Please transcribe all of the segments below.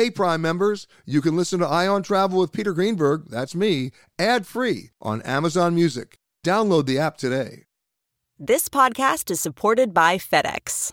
Hey, Prime members, you can listen to Eye on Travel with Peter Greenberg, that's me, ad free on Amazon Music. Download the app today. This podcast is supported by FedEx.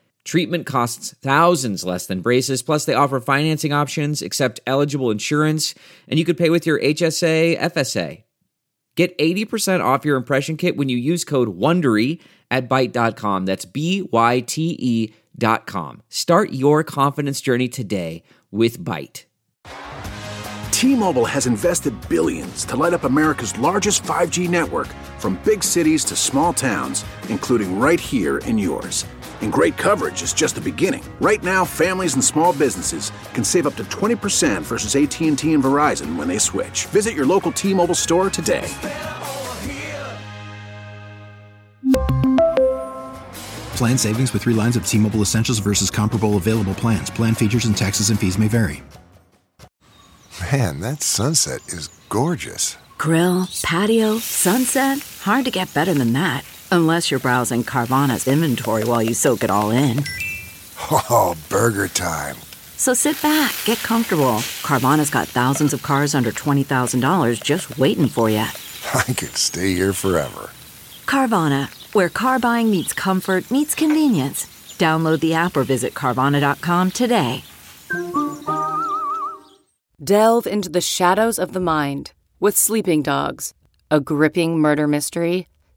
Treatment costs thousands less than braces, plus, they offer financing options, accept eligible insurance, and you could pay with your HSA, FSA. Get 80% off your impression kit when you use code WONDERY at Byte.com. That's B Y T E dot com. Start your confidence journey today with Byte. T-Mobile has invested billions to light up America's largest 5G network from big cities to small towns, including right here in yours. And great coverage is just the beginning. Right now, families and small businesses can save up to 20% versus AT&T and Verizon when they switch. Visit your local T-Mobile store today. Plan savings with 3 lines of T-Mobile Essentials versus comparable available plans. Plan features and taxes and fees may vary. Man, that sunset is gorgeous. Grill, patio, sunset. Hard to get better than that. Unless you're browsing Carvana's inventory while you soak it all in. Oh, burger time. So sit back, get comfortable. Carvana's got thousands of cars under $20,000 just waiting for you. I could stay here forever. Carvana, where car buying meets comfort, meets convenience. Download the app or visit Carvana.com today. Delve into the shadows of the mind with Sleeping Dogs, a gripping murder mystery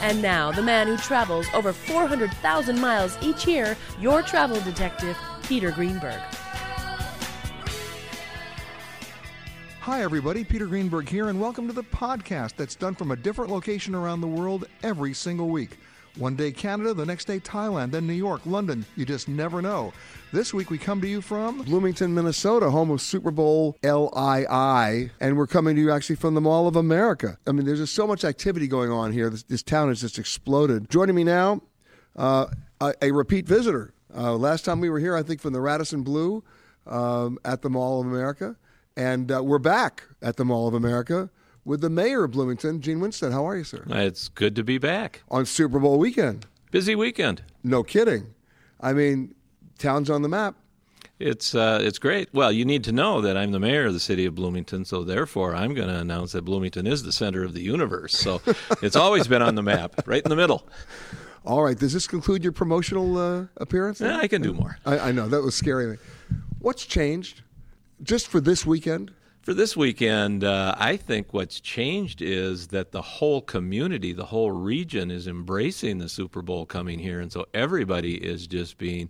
And now, the man who travels over 400,000 miles each year, your travel detective, Peter Greenberg. Hi, everybody. Peter Greenberg here, and welcome to the podcast that's done from a different location around the world every single week. One day Canada, the next day Thailand, then New York, London. You just never know. This week we come to you from Bloomington, Minnesota, home of Super Bowl LII, and we're coming to you actually from the Mall of America. I mean, there's just so much activity going on here. This, this town has just exploded. Joining me now, uh, a, a, repeat visitor. Uh, last time we were here, I think from the Radisson Blu um, at the Mall of America, and uh, we're back at the Mall of America with the mayor of Bloomington, Gene Winstead. How are you, sir? It's good to be back. On Super Bowl weekend. Busy weekend. No kidding. I mean, town's on the map. It's uh, it's great. Well, you need to know that I'm the mayor of the city of Bloomington, so therefore I'm going to announce that Bloomington is the center of the universe. So it's always been on the map, right in the middle. All right. Does this conclude your promotional uh, appearance? Yeah, I can do more. I, I know that was scary. What's changed just for this weekend? For this weekend, uh, I think what's changed is that the whole community, the whole region is embracing the Super Bowl coming here. And so everybody is just being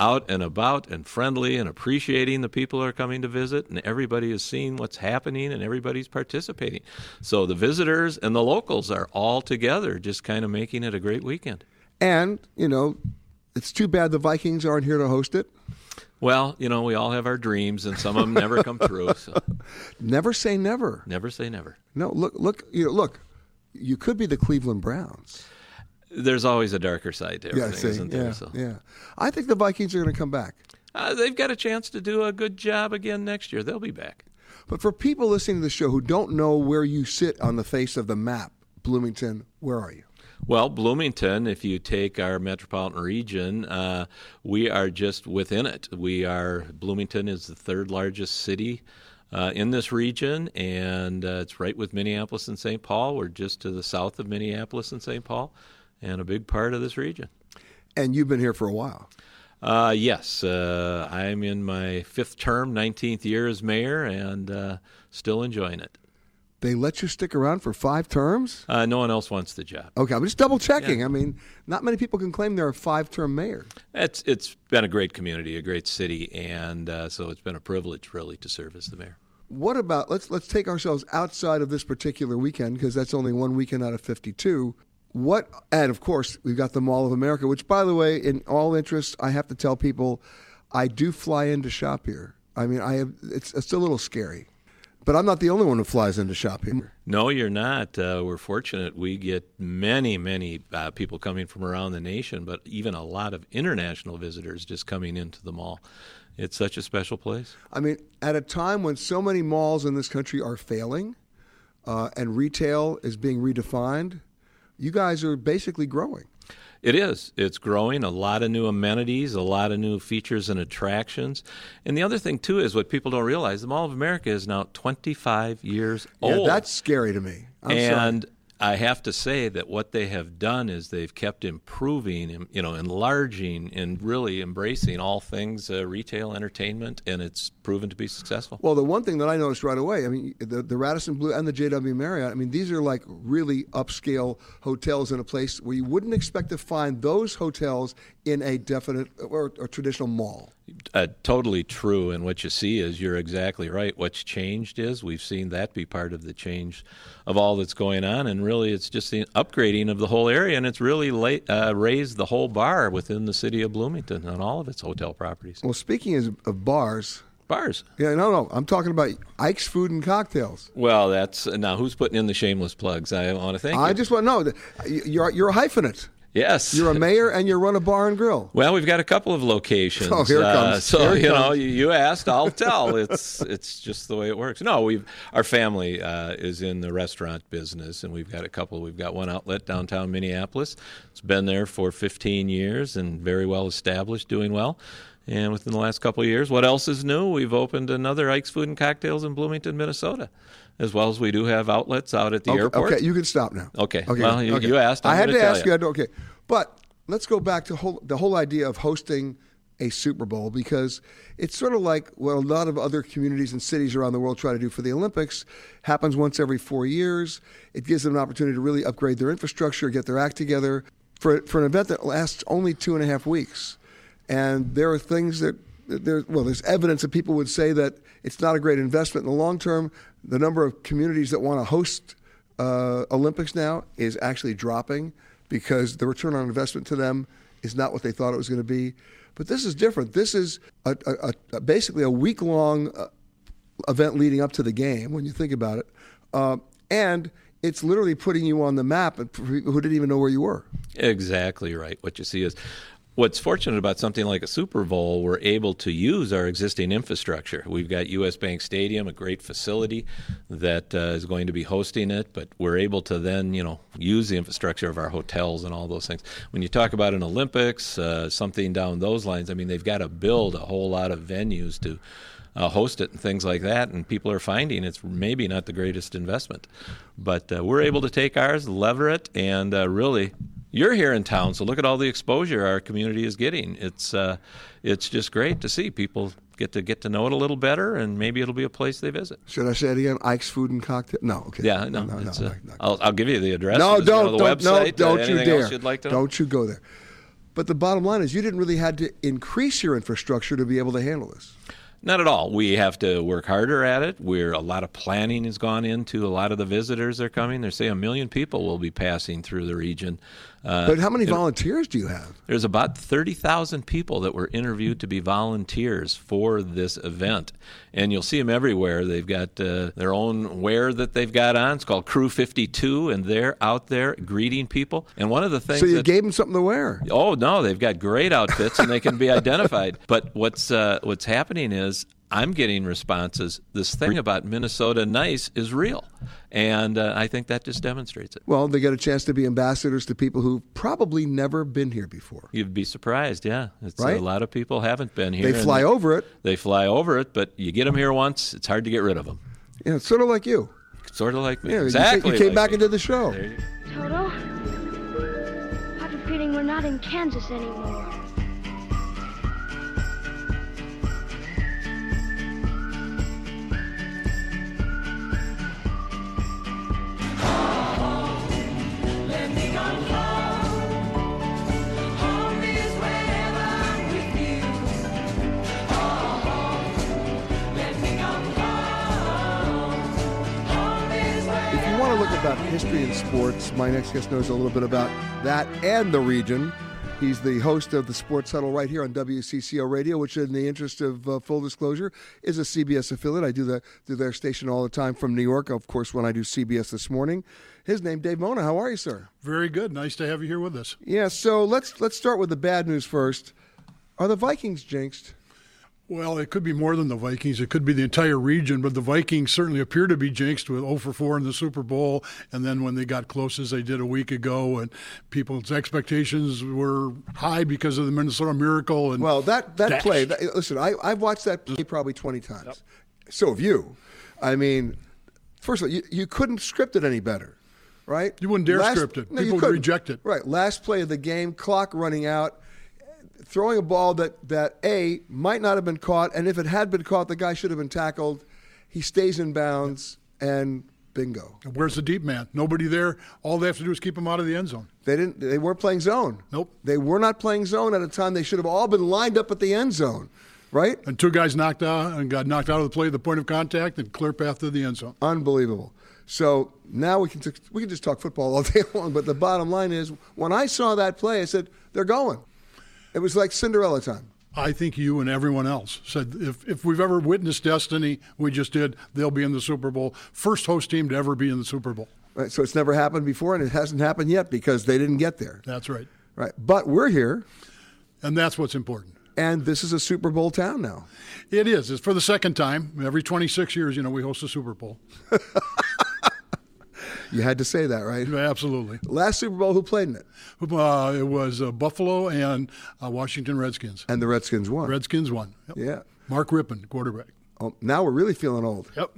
out and about and friendly and appreciating the people who are coming to visit. And everybody is seeing what's happening and everybody's participating. So the visitors and the locals are all together, just kind of making it a great weekend. And, you know, it's too bad the Vikings aren't here to host it. Well, you know, we all have our dreams, and some of them never come true. So. Never say never. Never say never. No, look, look, you know, look. You could be the Cleveland Browns. There's always a darker side to everything, yeah, see, isn't there? Yeah, so. yeah. I think the Vikings are going to come back. Uh, they've got a chance to do a good job again next year. They'll be back. But for people listening to the show who don't know where you sit on the face of the map, Bloomington, where are you? Well, Bloomington, if you take our metropolitan region, uh, we are just within it. We are, Bloomington is the third largest city uh, in this region, and uh, it's right with Minneapolis and St. Paul. We're just to the south of Minneapolis and St. Paul, and a big part of this region. And you've been here for a while. Uh, yes, uh, I'm in my fifth term, 19th year as mayor, and uh, still enjoying it. They let you stick around for five terms? Uh, no one else wants the job. Okay, I'm just double checking. Yeah. I mean, not many people can claim they're a five term mayor. It's it's been a great community, a great city, and uh, so it's been a privilege really to serve as the mayor. What about let's let's take ourselves outside of this particular weekend because that's only one weekend out of 52. What and of course we've got the Mall of America, which by the way, in all interests, I have to tell people, I do fly in to shop here. I mean, I have it's it's a little scary. But I'm not the only one who flies into shop here. No, you're not. Uh, we're fortunate. We get many, many uh, people coming from around the nation, but even a lot of international visitors just coming into the mall. It's such a special place. I mean, at a time when so many malls in this country are failing uh, and retail is being redefined, you guys are basically growing. It is. It's growing. A lot of new amenities, a lot of new features and attractions. And the other thing, too, is what people don't realize the Mall of America is now 25 years old. Yeah, that's scary to me. I'm and sorry. I have to say that what they have done is they've kept improving, you know, enlarging and really embracing all things uh, retail, entertainment, and it's proven to be successful. Well, the one thing that I noticed right away, I mean, the, the Radisson Blu and the JW Marriott, I mean, these are like really upscale hotels in a place where you wouldn't expect to find those hotels in a definite or, or traditional mall. Uh, totally true. And what you see is you're exactly right. What's changed is we've seen that be part of the change of all that's going on. And really, it's just the upgrading of the whole area. And it's really late, uh, raised the whole bar within the city of Bloomington on all of its hotel properties. Well, speaking of, of bars, Bars. yeah, no, no, I'm talking about Ike's Food and Cocktails. Well, that's now who's putting in the shameless plugs? I want to thank I you. just want to know that you're you're a hyphenate. Yes. You're a mayor and you run a bar and grill. Well, we've got a couple of locations. Oh, here it Uh, comes. so Here you know, comes. you, you asked, I'll tell. It's it's just the way it works. No, we've our family uh, is in the restaurant business, and we've got a couple. We've got one outlet downtown Minneapolis. It's been there for 15 years and very well established, doing well. And within the last couple of years, what else is new? We've opened another Ike's Food and Cocktails in Bloomington, Minnesota, as well as we do have outlets out at the okay, airport. okay, you can stop now. Okay. Okay. Well, you- you asked, I'm I had tell ask you. you. To- Okay, but let's go back to whole, the whole idea of hosting a Super Bowl because it's sort of like what a lot of other communities and cities around the world try to do for the Olympics. Happens once every four years. It gives them an opportunity to really upgrade their infrastructure, get their act together for for an event that lasts only two and a half weeks. And there are things that there, well, there's evidence that people would say that it's not a great investment in the long term. The number of communities that want to host uh, Olympics now is actually dropping because the return on investment to them is not what they thought it was going to be. But this is different. This is a, a, a, basically a week long uh, event leading up to the game when you think about it. Uh, and it's literally putting you on the map who didn't even know where you were. Exactly right. What you see is what's fortunate about something like a Super Bowl, we're able to use our existing infrastructure. We've got US Bank Stadium, a great facility that uh, is going to be hosting it, but we're able to then, you know, use the infrastructure of our hotels and all those things. When you talk about an Olympics, uh, something down those lines, I mean, they've got to build a whole lot of venues to uh, host it and things like that. And people are finding it's maybe not the greatest investment, but uh, we're able to take ours, lever it, and uh, really. You're here in town, so look at all the exposure our community is getting. It's uh, it's just great to see people get to get to know it a little better, and maybe it'll be a place they visit. Should I say it again? Ike's Food and Cocktail? No, okay. Yeah, no, no, no, it's, no, uh, no. I'll, I'll give you the address. No, don't, don't, no, website. Uh, don't you dare. like to? Don't you go there. But the bottom line is, you didn't really had to increase your infrastructure to be able to handle this. Not at all. We have to work harder at it. We're a lot of planning has gone into a lot of the visitors that are coming. They say a million people will be passing through the region. Uh, But how many it- volunteers do you have? There's about 30,000 people that were interviewed to be volunteers for this event. And you'll see them everywhere. They've got uh, their own wear that they've got on. It's called Crew 52, and they're out there greeting people. And one of the things So you that, gave them something to wear. Oh no, they've got great outfits and they can be identified. But what's uh, what's happening is I'm getting responses. This thing about Minnesota nice is real, and uh, I think that just demonstrates it. Well, they get a chance to be ambassadors to people who've probably never been here before. You'd be surprised, yeah. It's, Right? A lot of people haven't been here. They and fly over it. They fly over it, but you get them here once, it's hard to get rid of them. Yeah, it's sort of like you. Sort of like me. Yeah, exactly. You, came like back me. and did the show. There. Toto, I have a feeling we're not in Kansas anymore. About history and sports, my next guest knows a little bit about that and the region. He's the host of the Sports Huddle right here on WCCO Radio, which, in the interest of uh, full disclosure, is a CBS affiliate. I do the do their station all the time from New York. Of course, when I do CBS this morning, his name Dave Mona. How are you, sir? Very good. Nice to have you here with us. Yeah. So let's let's start with the bad news first. Are the Vikings jinxed? Well, it could be more than the Vikings. It could be the entire region, but the Vikings certainly appear to be jinxed with 0 for 4 in the Super Bowl. And then when they got close as they did a week ago, and people's expectations were high because of the Minnesota Miracle. And Well, that that Dash. play. That, listen, I I've watched that play probably twenty times. So have you. I mean, first of all, you, you couldn't script it any better, right? You wouldn't dare Last- script it. no, People would reject it. Right. Last play of the game, clock running out, throwing a ball that that a might not have been caught, and if it had been caught, the guy should have been tackled. He stays in bounds, and bingo. Where's the deep man? Nobody there. All they have to do is keep him out of the end zone. They didn't. They weren't playing zone. Nope. They were not playing zone at a time. They should have all been lined up at the end zone, right? And two guys knocked out and got knocked out of the play at the point of contact and clear path to the end zone. Unbelievable. So now we can t- we can just talk football all day long. But the bottom line is, when I saw that play, I said they're going. It was like Cinderella time. I think you and everyone else said if, if we've ever witnessed destiny, we just did, they'll be in the Super Bowl. First host team to ever be in the Super Bowl. Right? So it's never happened before, and it hasn't happened yet because they didn't get there. That's right. Right. But we're here, And that's what's important. and this is a Super Bowl town now. It is. It's for the second time. Every 26 years, you know, we host a Super Bowl. You had to say that, right? Absolutely. Last Super Bowl, who played in it? Uh, it was uh, Buffalo and uh, Washington Redskins. And the Redskins won. Redskins won. Yep. Yeah. Mark Rypien, quarterback. Oh, now we're really feeling old. Yep.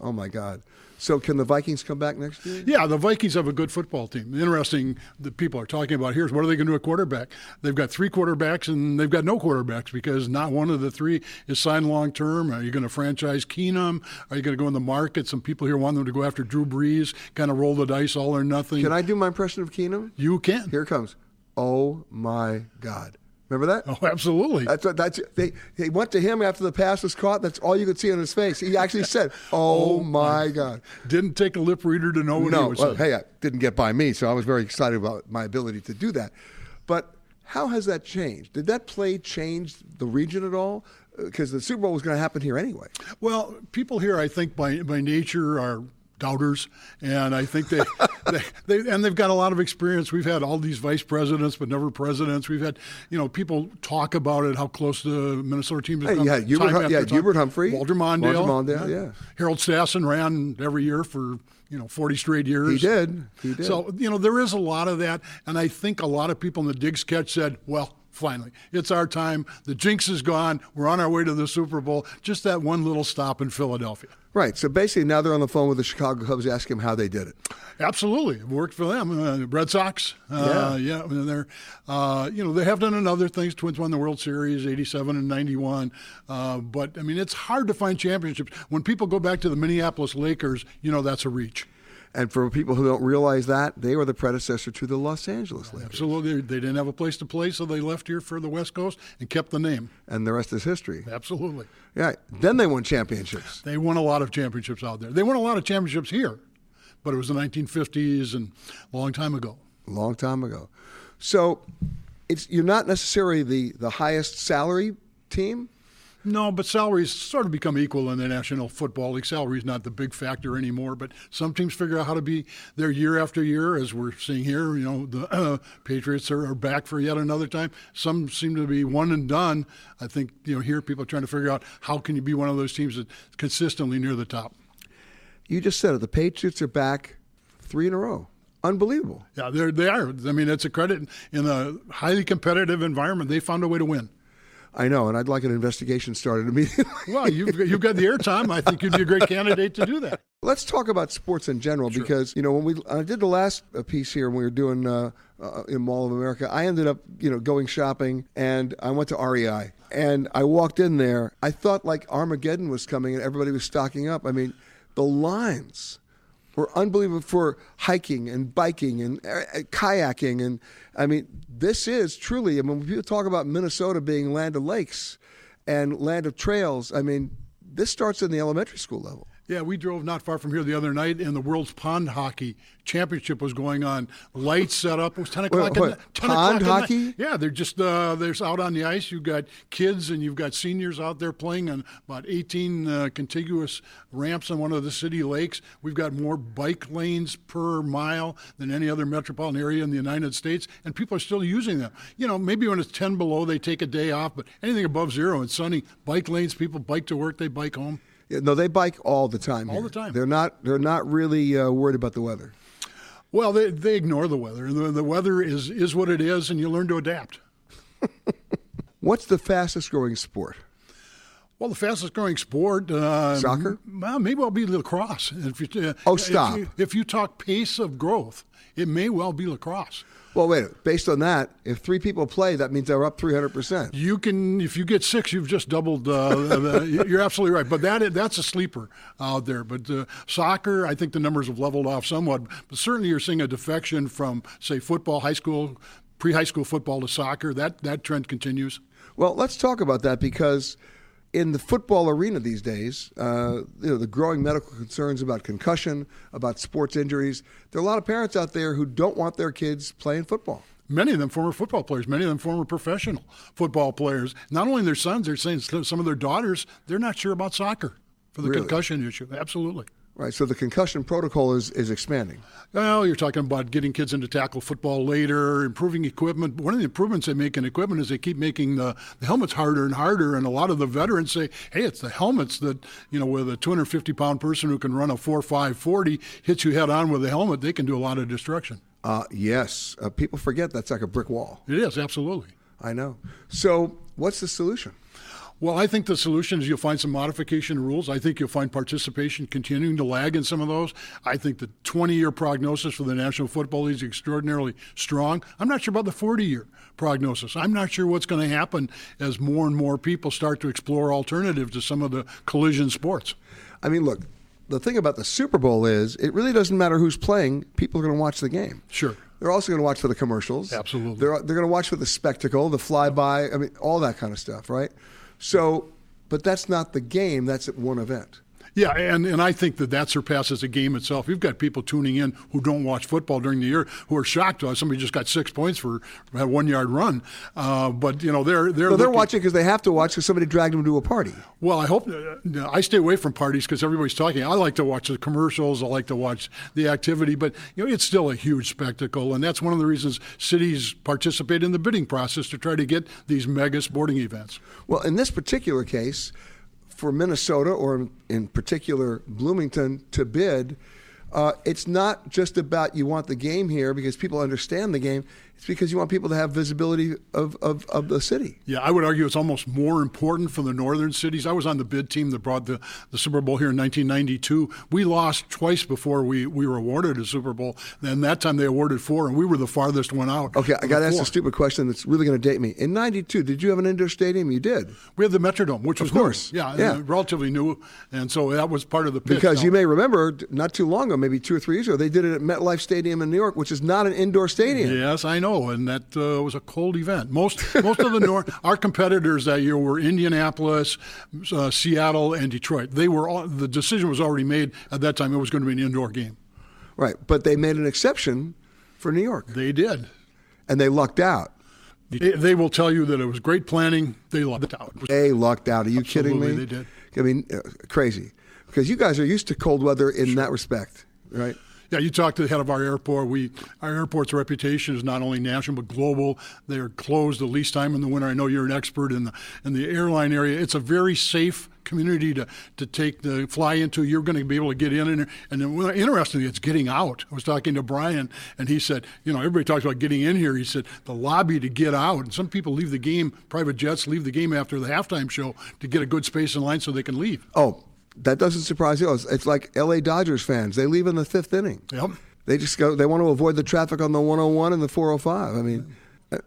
Oh my God. So can the Vikings come back next year? Yeah, the Vikings have a good football team. Interesting that people are talking about here is what are they going to do at quarterback? They've got three quarterbacks and they've got no quarterbacks because not one of the three is signed long term. Are you going to franchise Keenum? Are you going to go in the market? Some people here want them to go after Drew Brees, kind of roll the dice all or nothing. Can I do my impression of Keenum? You can. Here it comes. Oh my God. Remember that? Oh, absolutely. That's what that's they they went to him after the pass was caught. That's all you could see on his face. He actually said, "Oh, oh my God." Didn't take a lip reader to know what he No, was well, saying. hey, it didn't get by me, so I was very excited about my ability to do that. But how has that changed? Did that play change the region at all? Uh, because the Super Bowl was going to happen here anyway. Well, people here, I think, by by nature are doubters, and I think they, they, they and they've got a lot of experience. We've had all these vice presidents, but never presidents. We've had, you know, people talk about it, how close the Minnesota team has Hey, come. had Hubert Hum- you time. Hubert Humphrey, Walter Mondale, Walter Mondale, yeah. Harold Stassen ran every year for you know 40 straight years. He did. He did. So you know there is a lot of that, and I think a lot of people in the dig sketch said, well. Finally. It's our time. The jinx is gone. We're on our way to the Super Bowl. Just that one little stop in Philadelphia. Right. So basically, now they're on the phone with the Chicago Cubs, asking them how they did it. Absolutely, it worked for them. Uh, Red Sox, uh, yeah, yeah. They're, uh, you know, they have done other things. Twins won the World Series, '87 and '91. Uh, but I mean, it's hard to find championships when people go back to the Minneapolis Lakers. You know, that's a reach. And for people who don't realize that, they were the predecessor to the Los Angeles Lakers. Absolutely. They didn't have a place to play, so they left here for the West Coast and kept the name. And the rest is history. Absolutely. Yeah. Then they won championships. They won a lot of championships out there. They won a lot of championships here, but it was the 1950s and a long time ago. A long time ago. So it's you're not necessarily the, the highest salary team, no, but salaries sort of become equal in the National Football League. Salary is not the big factor anymore, but some teams figure out how to be there year after year, as we're seeing here. You know, the uh, Patriots are, are, back for yet another time. Some seem to be one and done. I think, you know, here people are trying to figure out how can you be one of those teams that's consistently near the top. You just said it. The Patriots are back three in a row. Unbelievable. Yeah, they're, they are. I mean, it's a credit in a highly competitive environment. They found a way to win. I know, and I'd like an investigation started immediately. well, you've, you've got the airtime. I think you'd be a great candidate to do that. Let's talk about sports in general sure. because you know when we I did the last uh, piece here when we were doing uh, uh, in Mall of America, I ended up you know going shopping and I went to REI and I walked in there. I thought like Armageddon was coming and everybody was stocking up. I mean, the lines were unbelievable for hiking and biking and uh, uh, kayaking. And I mean, this is truly, I mean, when people talk about Minnesota being land of lakes and land of trails, I mean, this starts in the elementary school level. Yeah, we drove not far from here the other night, and the World's Pond Hockey Championship was going on. Lights set up. It was ten o'clock. Wait, wait, 10 pond o'clock hockey? Yeah, they're just uh, they're out on the ice. You've got kids and you've got seniors out there playing on about 18 uh, contiguous ramps on one of the city lakes. We've got more bike lanes per mile than any other metropolitan area in the United States, and people are still using them. You know, maybe when it's 10 below, they take a day off, but anything above zero, it's sunny. Bike lanes, people bike to work, they bike home. No, they bike all the time. All here. the time. They're not. They're not really uh, worried about the weather. Well, they they ignore the weather. The, the weather is is what it is, and you learn to adapt. What's the fastest growing sport? Well, the fastest growing sport, uh, soccer. Well, maybe it'll be lacrosse. If you, uh, oh, stop! If you, if you talk pace of growth, it may well be lacrosse. Well, wait. Based on that, if three people play, that means they're up 300 percent. You can, if you get six, you've just doubled. Uh, the, you're absolutely right. But that that's a sleeper out there. But uh, soccer, I think the numbers have leveled off somewhat. But certainly, you're seeing a defection from, say, football, high school, pre-high school football to soccer. That that trend continues. Well, let's talk about that because in the football arena these days, uh, you know, the growing medical concerns about concussion, about sports injuries, there are a lot of parents out there who don't want their kids playing football. Many of them former football players, many of them former professional football players. Not only their sons, they're saying some of their daughters, they're not sure about soccer for the really? concussion issue. Absolutely. Right. So the concussion protocol is, is expanding. Well, you're talking about getting kids into tackle football later, improving equipment. One of the improvements they make in equipment is they keep making the, the helmets harder and harder. And a lot of the veterans say, hey, it's the helmets that, you know, with a 250 pound person who can run a 4 5 40 hits you head on with a helmet, they can do a lot of destruction. Uh, yes. Uh, people forget that's like a brick wall. It is, absolutely. I know. So, what's the solution? Well, I think the solution is you'll find some modification rules. I think you'll find participation continuing to lag in some of those. I think the 20 year prognosis for the National Football League is extraordinarily strong. I'm not sure about the 40 year prognosis. I'm not sure what's going to happen as more and more people start to explore alternatives to some of the collision sports. I mean, look, the thing about the Super Bowl is it really doesn't matter who's playing, people are going to watch the game. Sure. They're also going to watch for the commercials. Absolutely. They're, they're going to watch for the spectacle, the flyby, I mean, all that kind of stuff, right? So, but that's not the game. That's at one event. Yeah, and, and I think that that surpasses the game itself. You've got people tuning in who don't watch football during the year who are shocked. Oh, somebody just got six points for a one yard run, uh, but you know they're they're no, they're watching because they have to watch because somebody dragged them to a party. Well, I hope uh, I stay away from parties because everybody's talking. I like to watch the commercials. I like to watch the activity, but you know it's still a huge spectacle, and that's one of the reasons cities participate in the bidding process to try to get these mega sporting events. Well, in this particular case for Minnesota or in particular Bloomington to bid, Uh, it's not just about you want the game here because people understand the game. It's because you want people to have visibility of, of, of the city. Yeah, I would argue it's almost more important for the northern cities. I was on the bid team that brought the, the Super Bowl here in 1992. We lost twice before we, we were awarded a Super Bowl. And that time they awarded four, and we were the farthest one out. Okay, I got to ask a stupid question that's really going to date me. In '92, did you have an indoor stadium? You did. We had the Metrodome, which Of was course. new. Yeah, Yeah. relatively new, and so that was part of the pitch. Because Now- you may remember, not too long ago, maybe two or three years ago, they did it at MetLife Stadium in New York, which is not an indoor stadium. Yes, I know, and that uh, was a cold event. Most most of the North, our competitors that year were Indianapolis, uh, Seattle, and Detroit. They were all, the decision was already made at that time. It was going to be an indoor game. Right, but they made an exception for New York. They did, and they lucked out. They, they will tell you that it was great planning. They lucked out. They lucked out. Are you kidding me? They did. I mean, uh, crazy. Because you guys are used to cold weather in that respect, right? Yeah, you talked to the head of our airport. We our airport's reputation is not only national but global. They're closed the least time in the winter. I know you're an expert in the in the airline area. It's a very safe community to, to take the fly into. You're going to be able to get in and and then, interestingly, it's getting out. I was talking to Brian and he said, you know, everybody talks about getting in here. He said the lobby to get out, and some people leave the game. Private jets leave the game after the halftime show to get a good space in line so they can leave. Oh, that doesn't surprise you. It's, like L.A. Dodgers fans. They leave in the fifth inning. Yep. They just go. They want to avoid the traffic on the 101 and the 405. I mean,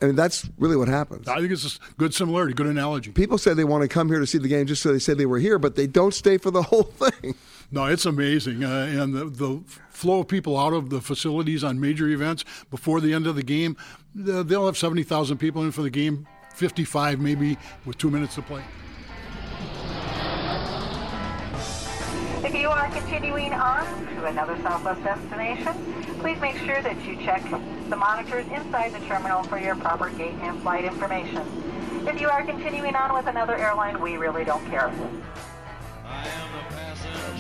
I mean that's really what happens. I think it's a good similarity, good analogy. People say they want to come here to see the game just so they say they were here, but they don't stay for the whole thing. No, it's amazing. Uh, and the, the flow of people out of the facilities on major events before the end of the game. They'll have 70,000 people in for the game, 55 maybe with two minutes to play. You are continuing on to another Southwest destination, please make sure that you check the monitors inside the terminal for your proper gate and flight information. If you are continuing on with another airline, we really don't care.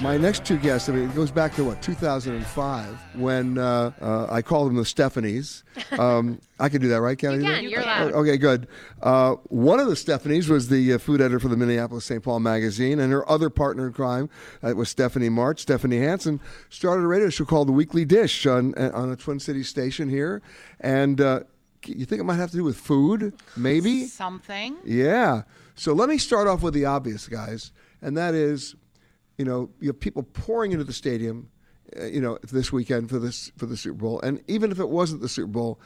My next two guests, I mean, it goes back to what 2005 when uh, uh, I called them the Stephanies. Um, I can do that, right, Kelly? You can, you're allowed. Okay, good. Uh, one of the Stephanies was the uh, food editor for the Minneapolis St. Paul magazine, and her other partner in crime uh, was Stephanie March. Stephanie Hansen started a radio show called The Weekly Dish on on a Twin Cities station here, and. Uh, you think it might have to do with food? Maybe? Something. Yeah. So let me start off with the obvious, guys, and that is, you know, you have people pouring into the stadium, uh, you know, this weekend for this for the Super Bowl, and even if it wasn't the Super Bowl,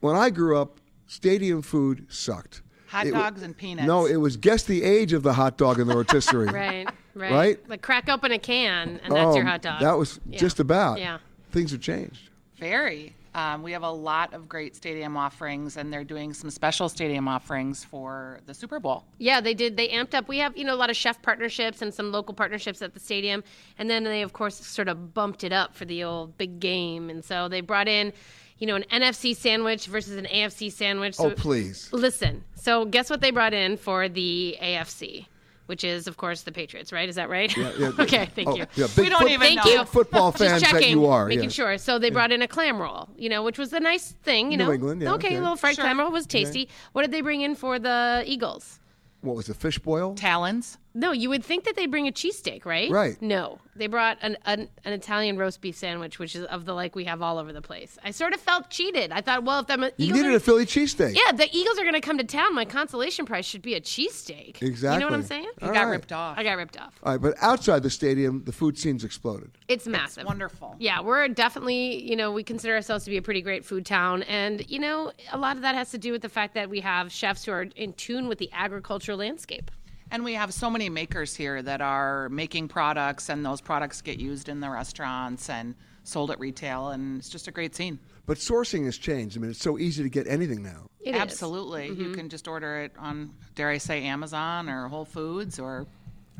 when I grew up, stadium food sucked. Hot It wa- dogs and peanuts. No, it was guess the age of the hot dog in the rotisserie. Right, right. Right? Like crack open a can, and that's your Um, hot dog. That was Yeah. just about. Yeah. Things have changed. Very. Um, we have a lot of great stadium offerings, and they're doing some special stadium offerings for the Super Bowl. Yeah, they did. They amped up. We have, you know, a lot of chef partnerships and some local partnerships at the stadium. And then they, of course, sort of bumped it up for the old big game. And so they brought in, you know, an NFC sandwich versus an AFC sandwich. So Oh, please. Listen. So guess what they brought in for the AFC? Which is, of course, the Patriots, right? Is that right? Yeah, yeah. okay, thank Oh, you. yeah, big We don't foot- even thank know. you. big football Just fans that checking, you are, Making yes. sure. So they brought in a clam roll, you know, which was a nice thing, you New know. England, yeah, okay, okay. a little fried Sure. clam roll was tasty. Okay. What did they bring in for the Eagles? What was the Fish boil? Talons. No, you would think that they'd bring a cheesesteak, right? Right. No, they brought an, an an Italian roast beef sandwich, which is of the like we have all over the place. I sort of felt cheated. I thought, well, if the You Eagles needed are, a Philly cheesesteak. yeah, the Eagles are going to come to town. My consolation prize should be a cheesesteak. Exactly. You know what I'm saying? You All got right. ripped off. I got ripped off. All right, but outside the stadium, the food scene's exploded. It's massive. wonderful. Yeah, we're definitely, you know, we consider ourselves to be a pretty great food town. And, you know, a lot of that has to do with the fact that we have chefs who are in tune with the agricultural landscape. And we have so many makers here that are making products, and those products get used in the restaurants and sold at retail, and it's just a great scene. But sourcing has changed. I mean, it's so easy to get anything now. It is. Absolutely. You mm-hmm. can just order it on, dare I say, Amazon or Whole Foods or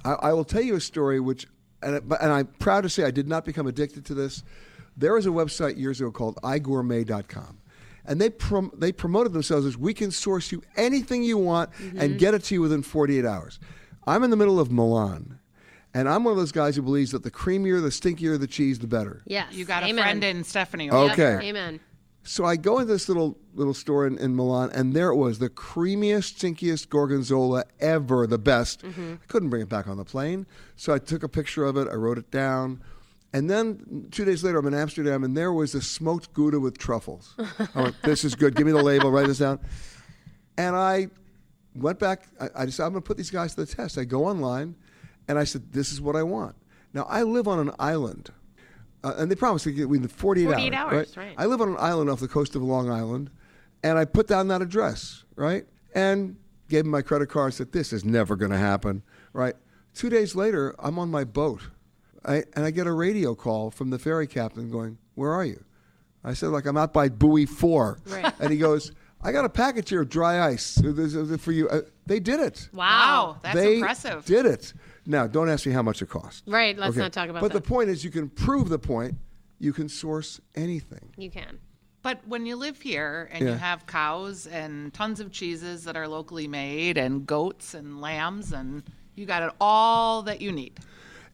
I, I will tell you a story which, and, and I'm proud to say I did not become addicted to this. There was a website years ago called igourmet.com. And they prom- they promoted themselves as we can source you anything you want mm-hmm. and get it to you within 48 hours. I'm in the middle of Milan, and I'm one of those guys who believes that the creamier, the stinkier the cheese, the better. Yes. you got a Amen. friend in Stephanie. over Okay. there. Amen. So I go into this little little store in, in Milan, and there it was, the creamiest, stinkiest gorgonzola ever, the best. Mm-hmm. I couldn't bring it back on the plane, so I took a picture of it, I wrote it down, And then two days later, I'm in Amsterdam, and there was a smoked Gouda with truffles. I went, this is good. Give me the label. Write this down. And I went back. I, I decided I'm going to put these guys to the test. I go online, and I said, this is what I want. Now, I live on an island, uh, and they promised to get within 48, 48 hours. hours, right. I live on an island off the coast of Long Island, and I put down that address, right? And gave him my credit card, said, this is never going to happen, right? Two days later, I'm on my boat, I, and I get a radio call from the ferry captain going, where are you? I said, like, I'm out by buoy four. Right. And he goes, I got a package here of dry ice for you. Uh, they did it. Wow. that's they impressive. did it. Now, don't ask me how much it cost. Right, let's not talk about But that. But the point is, you can prove the point. You can source anything. You can. But when you live here and you have cows and tons of cheeses that are locally made and goats and lambs and you got it all that you need.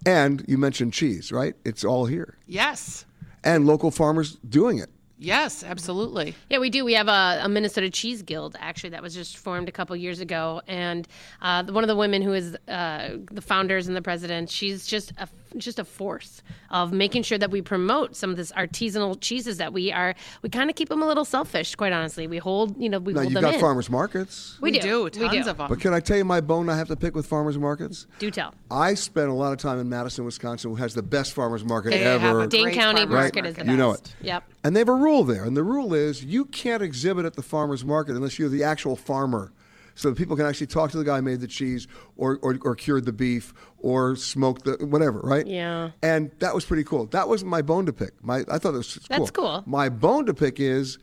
And you mentioned cheese, right? It's all here. Yes. And local farmers doing it. Yes, absolutely. Yeah, we do. We have a, a Minnesota Cheese Guild actually that was just formed a couple years ago, and uh, one of the women who is uh, the founders and the president, she's just a just a force of making sure that we promote some of this artisanal cheeses that we are. We kind of keep them a little selfish, quite honestly. We hold, you know, we now, hold you them got in. farmers markets. We, We do. do, We tons do. of them. But can I tell you my bone I have to pick with farmers markets? Do tell. I spent a lot of time in Madison, Wisconsin, who has the best farmers market They ever. have a Dane County farmers Market is the best. You know it. Yep. And they have a rule there. And the rule is you can't exhibit at the farmer's market unless you're the actual farmer. So that people can actually talk to the guy who made the cheese or, or, or cured the beef or smoked the whatever, right? Yeah. And that was pretty cool. That wasn't my bone to pick. My I thought that was cool. That's cool. My bone to pick is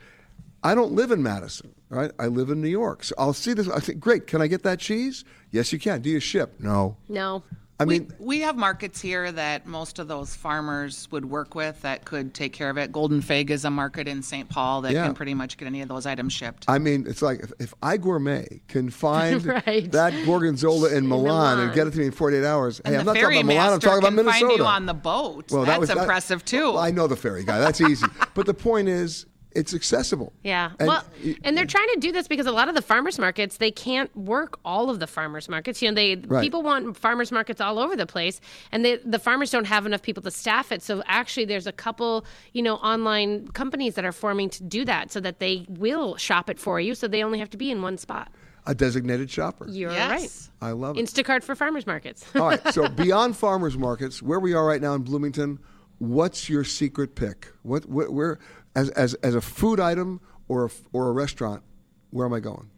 I don't live in Madison, right? I live in New York. So I'll see this. I think, great. Can I get that cheese? Yes, you can. Do you ship? No. No. I mean, we, we have markets here that most of those farmers would work with that could take care of it. Golden Fig is a market in St. Paul that Yeah. can pretty much get any of those items shipped. I mean, it's like if, if igourmet can find Right. that gorgonzola in Milan, and get it to me in 48 hours. And hey, I'm not talking about Milan. I'm talking about can Minnesota. find you on the boat. Well, that That's was that- impressive too. Well, I know the ferry guy. That's easy. but the point is, it's accessible. Yeah. And well, y- and they're trying to do this because a lot of the farmers markets they can't work all of the farmers markets. You know, they Right. people want farmers markets all over the place, and they, the farmers don't have enough people to staff it. So actually, there's a couple you know online companies that are forming to do that, so that they will shop it for you. So they only have to be in one spot. A designated shopper. You're Yes. I love it. Instacart for farmers markets. All right. So beyond farmers markets, where we are right now in Bloomington, what's your secret pick? What, what where as as as a food item or a, or a restaurant? Where am I going?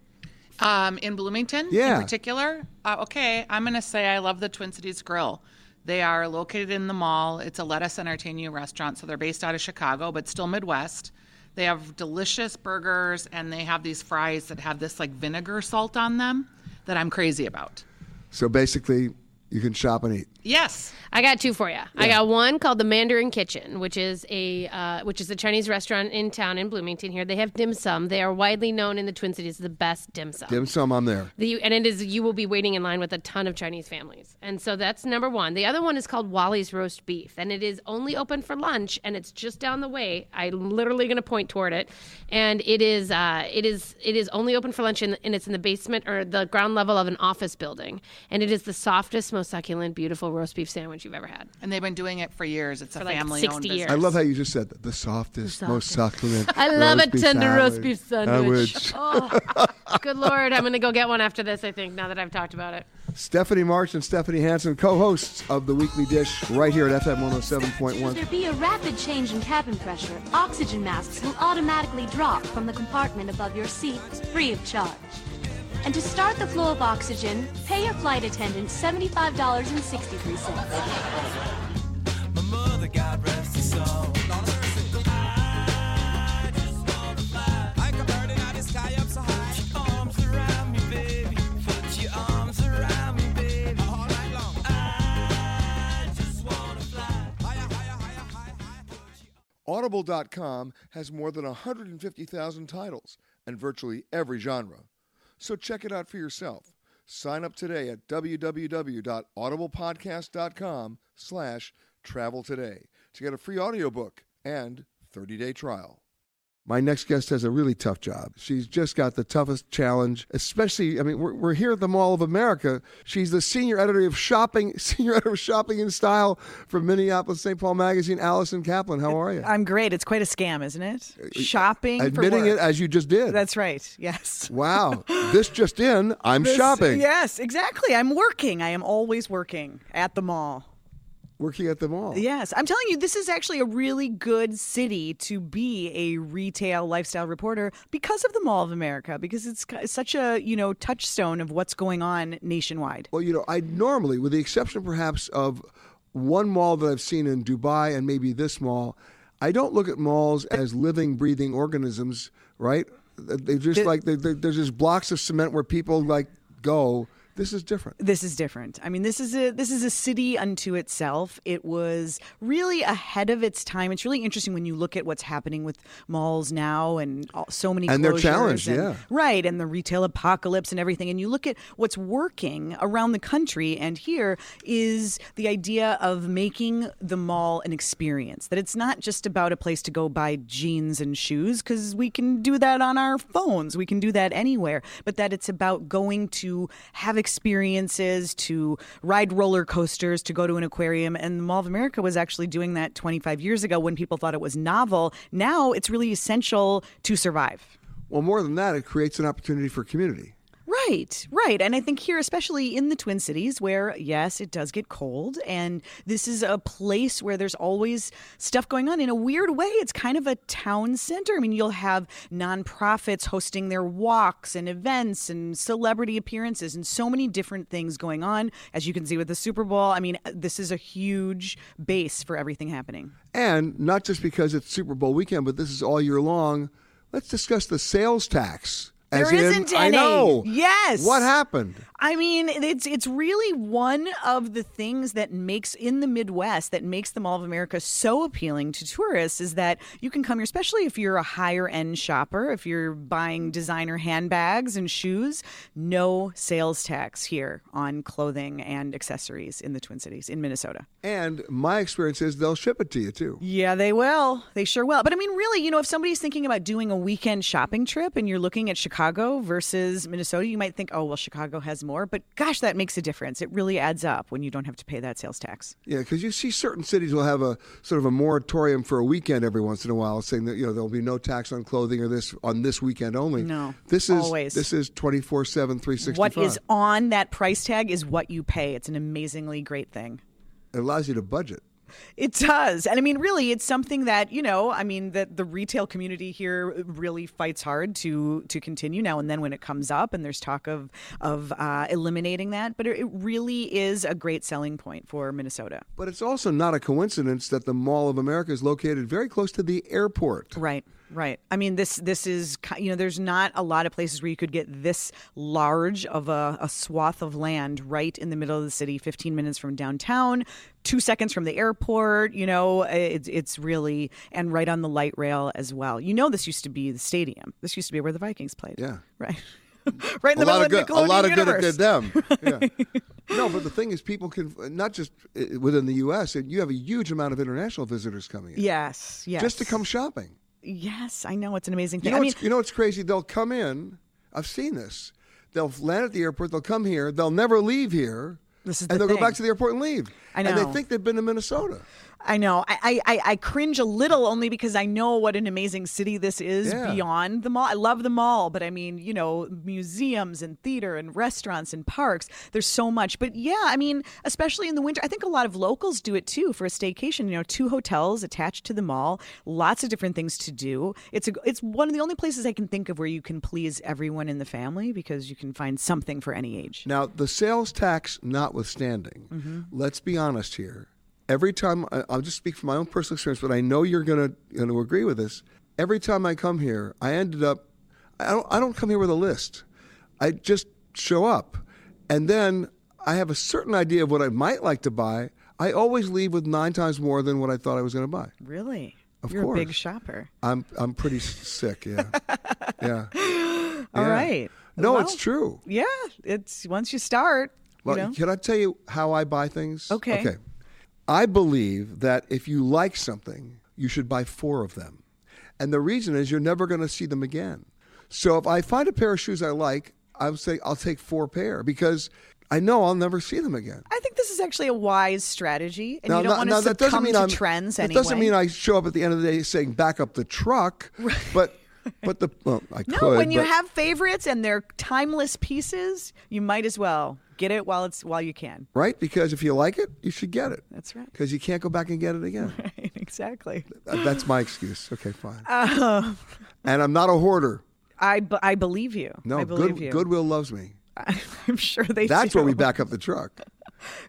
Um, in Bloomington, Yeah. in particular, uh, okay, I'm going to say I love the Twin Cities Grill. They are located in the mall. It's a Lettuce Entertain You restaurant, so they're based out of Chicago, but still Midwest. They have delicious burgers, and they have these fries that have this like vinegar salt on them that I'm crazy about. So basically, you can shop and eat. Yes. I got two for you. I got one called the Mandarin Kitchen, which is a uh, which is a Chinese restaurant in town in Bloomington. Here they have dim sum. They are widely known in the Twin Cities as the best dim sum. Dim sum, I'm there. The, and it is you will be waiting in line with a ton of Chinese families, and so that's number one. The other one is called Wally's Roast Beef, and it is only open for lunch, and it's just down the way. I'm literally going to point toward it, and it is uh, it is it is only open for lunch, and, and it's in the basement or the ground level of an office building, and it is the softest, most succulent, beautiful roast beef sandwich you've ever had. And they've been doing it for years. It's a like family 60 owned years. business. I love how you just said that. The softest, most succulent. I love roast a beef tender roast sandwich. beef sandwich. Sandwich. Oh, good lord, I'm going to go get one after this. I think now that I've talked about it. Stephanie March and Stephanie Hansen, co-hosts of the Weekly Dish, right here at FM 107.1. Should there be a rapid change in cabin pressure, oxygen masks will automatically drop from the compartment above your seat, free of charge. And to start the flow of oxygen, pay your flight attendant $75.63. My mother, God rest her soul. I just wanna fly like a bird in the sky up so high. Put your arms around me, baby. Put your arms around me, baby. All night long. I just wanna fly higher, higher, higher, higher, higher. Audible.com has more than 150,000 titles and virtually every genre. So check it out for yourself. Sign up today at www.audiblepodcast.com slash travel today to get a free audiobook and 30-day trial. My next guest has a really tough job. She's just got the toughest challenge, especially, I mean, we're, we're here at the Mall of America. She's the senior editor of shopping, senior editor of shopping and style from Minneapolis St. Paul Magazine. Allison Kaplan, how are you? I'm great. It's quite a scam, isn't it? Uh, shopping for Admitting it as you just did. That's right. Yes. Wow. this just in, I'm This- shopping. Yes, exactly. I'm working. I am always working at the mall. Working at the mall. Yes, I'm telling you, this is actually a really good city to be a retail lifestyle reporter because of the Mall of America, because it's such a you know touchstone of what's going on nationwide. Well, you know, I normally, with the exception perhaps of one mall that I've seen in Dubai and maybe this mall, I don't look at malls as living, breathing organisms, right? They're just like, they're, they're, there's just blocks of cement where people like go. This is different. This is different. I mean, this is a this is a city unto itself. It was really ahead of its time. It's really interesting when you look at what's happening with malls now and all, so many And they're challenged, and- yeah. right, and the retail apocalypse and everything. And you look at what's working around the country, and here is the idea of making the mall an experience. That it's not just about a place to go buy jeans and shoes because we can do that on our phones. We can do that anywhere. But that it's about going to have experiences, to ride roller coasters, to go to an aquarium. And the Mall of America was actually doing that 25 years ago when people thought it was novel. Now it's really essential to survive. Well, more than that, it creates an opportunity for community. Right, right. And I think here, especially in the Twin Cities, where, yes, it does get cold, and this is a place where there's always stuff going on. In a weird way, it's kind of a town center. I mean, you'll have nonprofits hosting their walks and events and celebrity appearances and so many different things going on. As you can see with the Super Bowl, I mean, this is a huge base for everything happening. And not just because it's Super Bowl weekend, but this is all year long. Let's discuss the sales tax. There in- isn't I any. know. Yes. What happened? I mean, it's it's really one of the things that makes in the Midwest that makes the Mall of America so appealing to tourists is that you can come here, especially if you're a higher end shopper, if you're buying designer handbags and shoes, no sales tax here on clothing and accessories in the Twin Cities in Minnesota. And my experience is they'll ship it to you too. Yeah, they will. They sure will. But I mean, really, you know, if somebody's thinking about doing a weekend shopping trip and you're looking at Chicago versus Minnesota, you might think, oh, well, Chicago has more. But gosh, that makes a difference. It really adds up when you don't have to pay that sales tax. Yeah, because you see certain cities will have a sort of a moratorium for a weekend every once in a while, saying that you know there'll be no tax on clothing or this on this weekend only. No, this is always. this is 24 7 365 What is on that price tag is what you pay. It's an amazingly great thing. it allows you to budget It does. And I mean, really, it's something that, you know, I mean, that the retail community here really fights hard to to continue now and then when it comes up and there's talk of, of uh, eliminating that. But it it really is a great selling point for Minnesota. but it's also not a coincidence that the mall of america is located very close to the airport Right. Right. I mean, this this is you know, there's not a lot of places where you could get this large of a, a swath of land right in the middle of the city, 15 minutes from downtown, two seconds from the airport. You know, it's it's really and right on the light rail as well. You know, this used to be the stadium. This used to be where the Vikings played. Yeah. Right. right in a the lot middle of good of a lot of Nickelodeon good it did them yeah. no but the thing is people can not just within the us and you have a huge amount of international visitors coming in Yes. Yes. just to come shopping Yes, I know it's an amazing You thing. know, I mean, you know what's crazy? They'll come in. I've seen this. They'll land at the airport. They'll come here. They'll never leave here. This is and the they'll go back to the airport and leave. I know. And they think they've been to Minnesota. I know. I, I, I cringe a little only because I know what an amazing city this is Yeah. beyond the mall. I love the mall, but I mean, you know, museums and theater and restaurants and parks. There's so much. But yeah, I mean, especially in the winter, I think a lot of locals do it too for a staycation. You know, two hotels attached to the mall, lots of different things to do. It's a, it's one of the only places I can think of where you can please everyone in the family because you can find something for any age. Now, the sales tax notwithstanding, Mhm. let's be honest here. Every time, I- I'll just speak from my own personal experience, but I know you're going to agree with this. Every time I come here, I ended up, I don't, I don't come here with a list. I just show up. And then I have a certain idea of what I might like to buy. I always leave with nine times more than what I thought I was going to buy. Really? Of You're course. a big shopper. I'm I'm pretty sick. Yeah, yeah. All Yeah. right. No, Well, it's true. Yeah, it's once you start, Well, you know. can I tell you how I buy things? Okay. Okay. I believe that if you like something, you should buy four of them. And the reason is you're never going to see them again. So if I find a pair of shoes I like, I would say I'll take four pair because I know I'll never see them again. I think this is actually a wise strategy, and Now, you don't want now, to that doesn't succumb mean to I'm- trends anyway. doesn't mean I show up at the end of the day saying back up the truck, but but the well, I no, could. when you but- have favorites and they're timeless pieces, you might as well get it while it's while you can. right because if you like it, you should get it. That's right. Because you can't go back and get it again. Right, exactly. Uh, That's my excuse. Okay, fine. Uh, And I'm not a hoarder. I, b- I believe you. No, I believe good, you. Goodwill loves me. I'm sure they. That's do. where we back up the truck.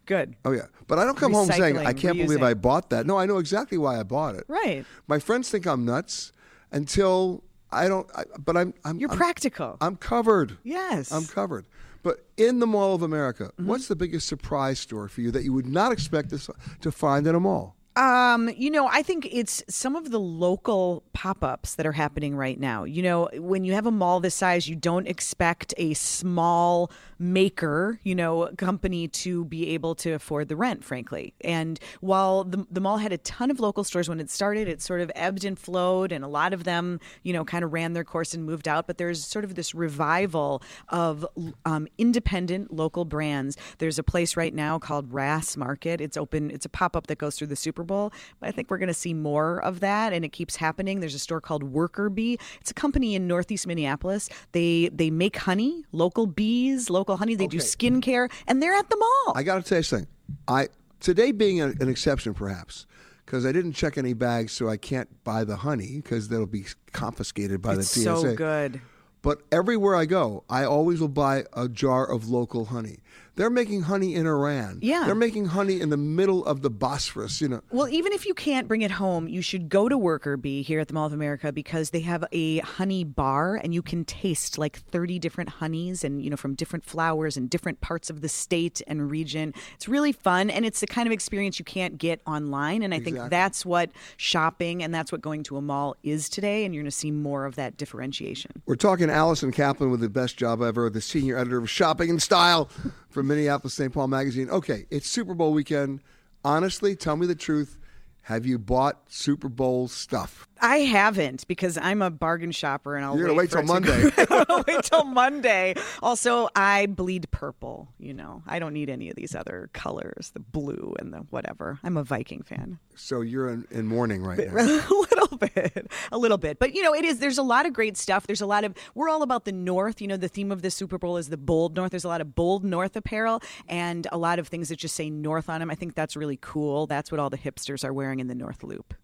Good. Oh yeah, but I don't come home saying I can't believe. I bought that. No, I know exactly why I bought it. Right. My friends think I'm nuts until I don't. I, but I'm. I'm You're I'm- practical. I'm covered. Yes. I'm covered. But in the Mall of America, Mm-hmm. what's the biggest surprise store for you that you would not expect to, to find in a mall? Um, you know, I think it's some of the local pop-ups that are happening right now. You know, when you have a mall this size, you don't expect a small maker, you know, company to be able to afford the rent, frankly. And while the the mall had a ton of local stores when it started, it sort of ebbed and flowed and a lot of them, you know, kind of ran their course and moved out, but there's sort of this revival of um, independent local brands. There's a place right now called Rass Market. It's open. It's a pop up that goes through the Super Bowl. But I think we're going to see more of that, and it keeps happening. There's a store called Worker B. It's a company in Northeast Minneapolis. They they make honey, local bees, local honey. They do skincare, and they're at the mall. I got to tell you something. I today being a, an exception, perhaps, because I didn't check any bags, so I can't buy the honey because that'll be confiscated by it's the TSA. so good. But everywhere I go, I always will buy a jar of local honey. They're making honey in Iran. Yeah. They're making honey in the middle of the Bosphorus, you know. Well, even if you can't bring it home, you should go to Worker B here at the Mall of America because they have a honey bar and you can taste like 30 different honeys and, you know, from different flowers and different parts of the state and region. It's really fun and it's the kind of experience you can't get online. And I think that's what shopping and that's what going to a mall is today. And you're going to see more of that differentiation. We're talking Allison Kaplan with the best job ever, the senior editor of Shopping and Style from Minneapolis St. Paul Magazine. Okay, it's Super Bowl weekend. Honestly, tell me the truth. Have you bought Super Bowl stuff? I haven't because I'm a bargain shopper and I'll You're gonna wait till Monday. I'll wait till Monday. Also, I bleed purple. You know, I don't need any of these other colors, the blue and the whatever. I'm a Viking fan. So you're in, in mourning right now. little bit, a little bit. But you know, it is. There's a lot of great stuff. There's a lot of. We're all about the North. You know, the theme of the Super Bowl is the bold North. There's a lot of bold North apparel and a lot of things that just say North on them. I think that's really cool. That's what all the hipsters are wearing in the North Loop.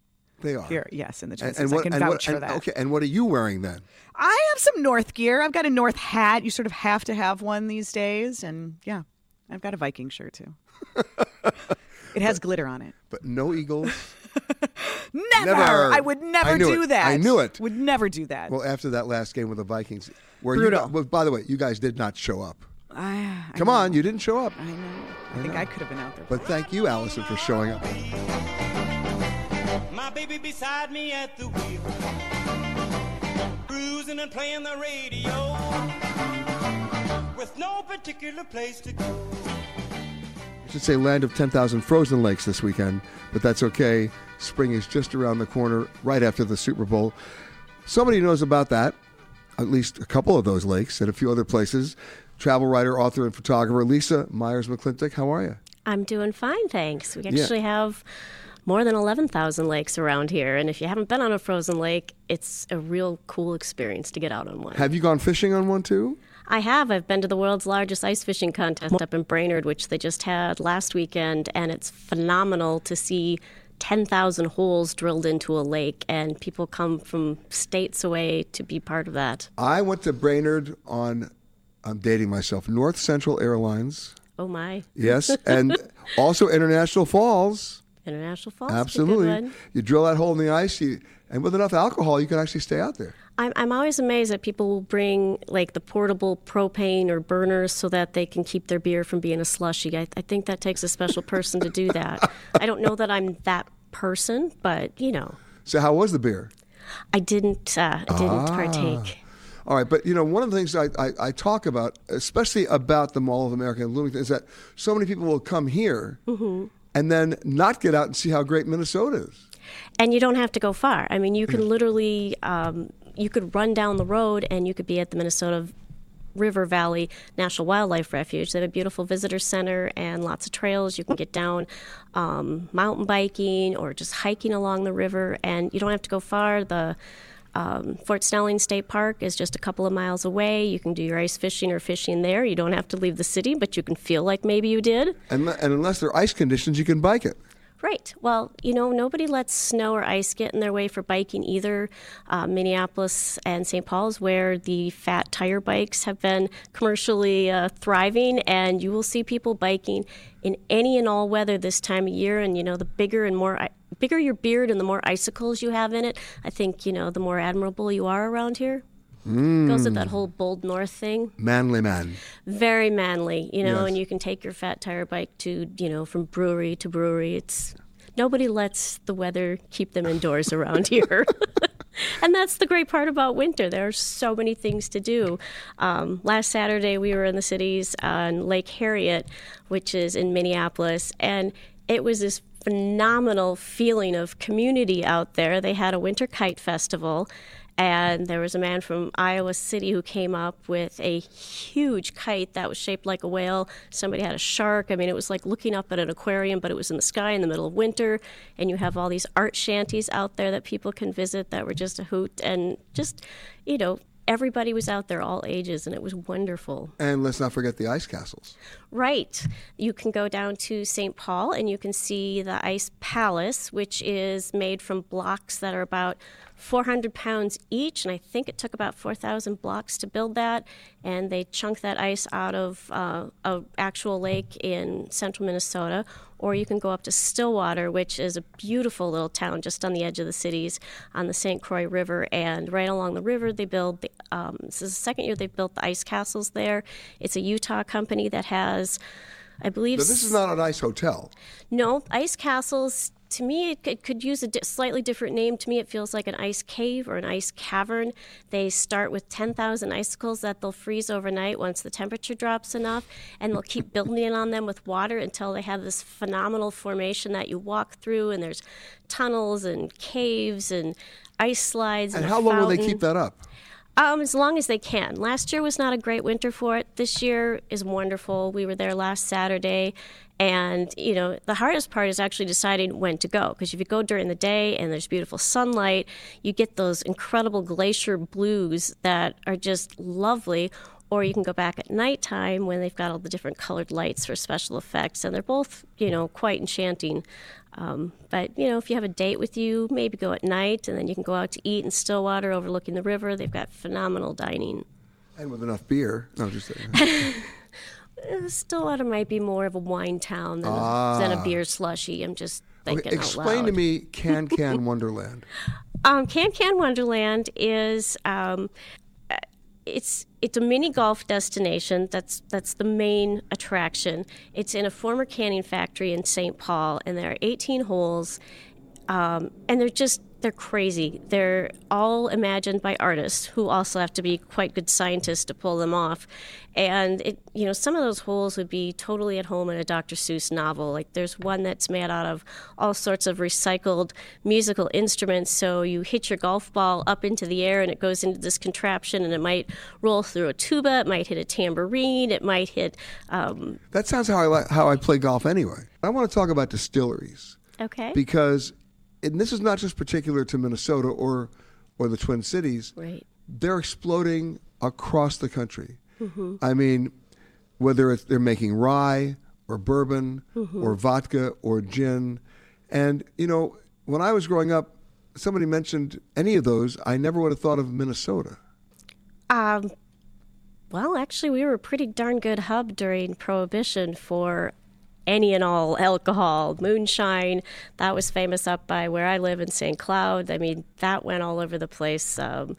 They are. Here, yes, in the Twin And, and I can and vouch what- for that. Okay, and what are you wearing then? I have some North gear. I've got a North hat. You sort of have to have one these days, and yeah, I've got a Viking shirt too. it has glitter on it. But no Eagles. Never. Never. I would never I do it. that. I knew it. Would never do that. Well, after that last game with the Vikings, where Brutal. you, gu- well, by the way, you guys did not show up. I, I Come know. on, you didn't show up. I know. I think I could have been out there. But thank you, Allison, for showing up. My baby beside me at the wheel, cruising and playing the radio, with no particular place to go. Should say land of 10,000 frozen lakes this weekend, but that's okay. Spring is just around the corner, right after the Super Bowl. Somebody knows about that, at least a couple of those lakes and a few other places. Travel writer, author, and photographer Lisa Myers McClintock. How are you? I'm doing fine, thanks. We Yeah. actually have more than 11,000 lakes around here. And if you haven't been on a frozen lake, it's a real cool experience to get out on one. Have you gone fishing on one too? I have. I've been to the world's largest ice fishing contest up in Brainerd, which they just had last weekend. And it's phenomenal to see 10,000 holes drilled into a lake. And people come from states away to be part of that. I went to Brainerd on, I'm dating myself, North Central Airlines. Oh, my. Yes, and also International Falls. International Falls. is a good Absolutely. You drill that hole in the ice, you, and with enough alcohol, you can actually stay out there. I'm, I'm always amazed that people will bring like the portable propane or burners so that they can keep their beer from being a slushy. I, I think that takes a special person to do that. I don't know that I'm that person, but you know, So, how was the beer? I didn't uh, I didn't Ah. partake. All right, but you know, one of the things I, I, I talk about, especially about the Mall of America in Bloomington, is that so many people will come here hmm and then not get out and see how great Minnesota is. and you don't have to go far. I mean, you can literally um, you could run down the road and you could be at the Minnesota River Valley National Wildlife Refuge. They have a beautiful visitor center and lots of trails. You can get down um, mountain biking or just hiking along the river, and you don't have to go far. The um, Fort Snelling State Park is just a couple of miles away. You can do your ice fishing or fishing there. You don't have to leave the city, but you can feel like maybe you did. And, and unless there are ice conditions, you can bike it. Right. Well, you know, nobody lets snow or ice get in their way for biking either. Uh, Minneapolis and St. Paul's, where the fat tire bikes have been commercially uh, thriving, and you will see people biking in any and all weather this time of year. And you know, the bigger and more bigger your beard and the more icicles you have in it, I think you know the more admirable you are around here. Mm. Goes with that whole bold north thing. Manly man. Very manly, you know, Yes. and you can take your fat tire bike to, you know, from brewery to brewery. It's nobody lets the weather keep them indoors around here. and that's the great part about winter. There are so many things to do. Um, last Saturday, we were in the cities on Lake Harriet, which is in Minneapolis, and it was this phenomenal feeling of community out there. They had a winter kite festival. And there was a man from Iowa City who came up with a huge kite that was shaped like a whale. Somebody had a shark. I mean, it was like looking up at an aquarium, but it was in the sky in the middle of winter. And you have all these art shanties out there that people can visit that were just a hoot. And just, you know, everybody was out there, all ages, and it was wonderful. And let's not forget the ice castles. Right. You can go down to St. Paul and you can see the Ice Palace, which is made from blocks that are about 400 pounds each. And I think it took about 4,000 blocks to build that. And they chunk that ice out of uh, a actual lake in central Minnesota. Or you can go up to Stillwater, which is a beautiful little town just on the edge of the cities on the St. Croix River. And right along the river, they build, the, um, this is the second year they've built the ice castles there. It's a Utah company that has, I believe. But this is not an ice hotel. No, ice castles. To me, it could, could use a di- slightly different name. To me, it feels like an ice cave or an ice cavern. They start with 10,000 icicles that they'll freeze overnight once the temperature drops enough, and they'll keep building on them with water until they have this phenomenal formation that you walk through, and there's tunnels and caves and ice slides. And a how long will they keep that up? Um, as long as they can. Last year was not a great winter for it. This year is wonderful. We were there last Saturday, and you know the hardest part is actually deciding when to go because if you go during the day and there's beautiful sunlight, you get those incredible glacier blues that are just lovely. Or you can go back at nighttime when they've got all the different colored lights for special effects, and they're both, you know, quite enchanting. Um, but you know, if you have a date with you, maybe go at night, and then you can go out to eat in Stillwater, overlooking the river. They've got phenomenal dining. And with enough beer. No, just Stillwater might be more of a wine town than, Ah. a, than a beer slushy. I'm just thinking Okay, explain to me Can Can Wonderland. Um, Can Can Wonderland is um, uh, it's it's a mini golf destination. That's that's the main attraction. It's in a former canning factory in St. Paul, and there are 18 holes, um, and they're just they're crazy. They're all imagined by artists who also have to be quite good scientists to pull them off. And it, you know, some of those holes would be totally at home in a Dr. Seuss novel. Like there's one that's made out of all sorts of recycled musical instruments. So you hit your golf ball up into the air and it goes into this contraption and it might roll through a tuba, it might hit a tambourine, it might hit. Um, That sounds how I how I play golf anyway. I want to talk about distilleries okay. because, and this is not just particular to Minnesota or or the Twin Cities. Right. They're exploding across the country. Mm-hmm. I mean, whether it's they're making rye or bourbon Mhm. or vodka or gin, and you know, when I was growing up, somebody mentioned any of those, I never would have thought of Minnesota. Um, well, actually, we were a pretty darn good hub during Prohibition for any and all alcohol. Moonshine, that was famous up by where I live in St. Cloud. I mean, that went all over the place. Um,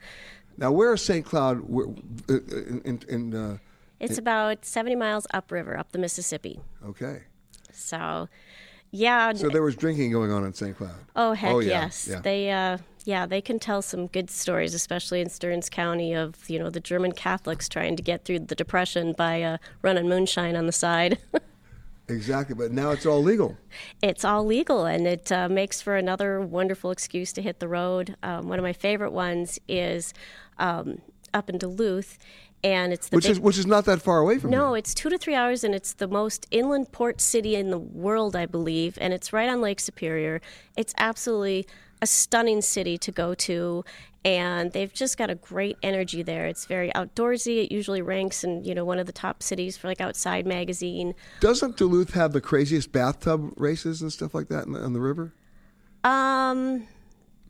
Now, where is St. Cloud? Where, uh, in, in, in, uh, it's in- about 70 miles upriver, up the Mississippi. okay. So, yeah. So there was drinking going on in St. Cloud. Oh heck Oh, yeah, yes, yeah. they uh, yeah they can tell some good stories, especially in Stearns County of you know the German Catholics trying to get through the Depression by uh, running moonshine on the side. Exactly, but now it's all legal. It's all legal, and it uh, makes for another wonderful excuse to hit the road. Um, one of my favorite ones is um, up in Duluth, and it's the Which big- is which is not that far away from no, it's two to three hours, and it's the most inland port city in the world, I believe, and it's right on Lake Superior. It's absolutely a stunning city to go to, and they've just got a great energy there. It's very outdoorsy. It usually ranks in you know one of the top cities for like Outside magazine. Doesn't Duluth have the craziest bathtub races and stuff like that on the, on the river? Um,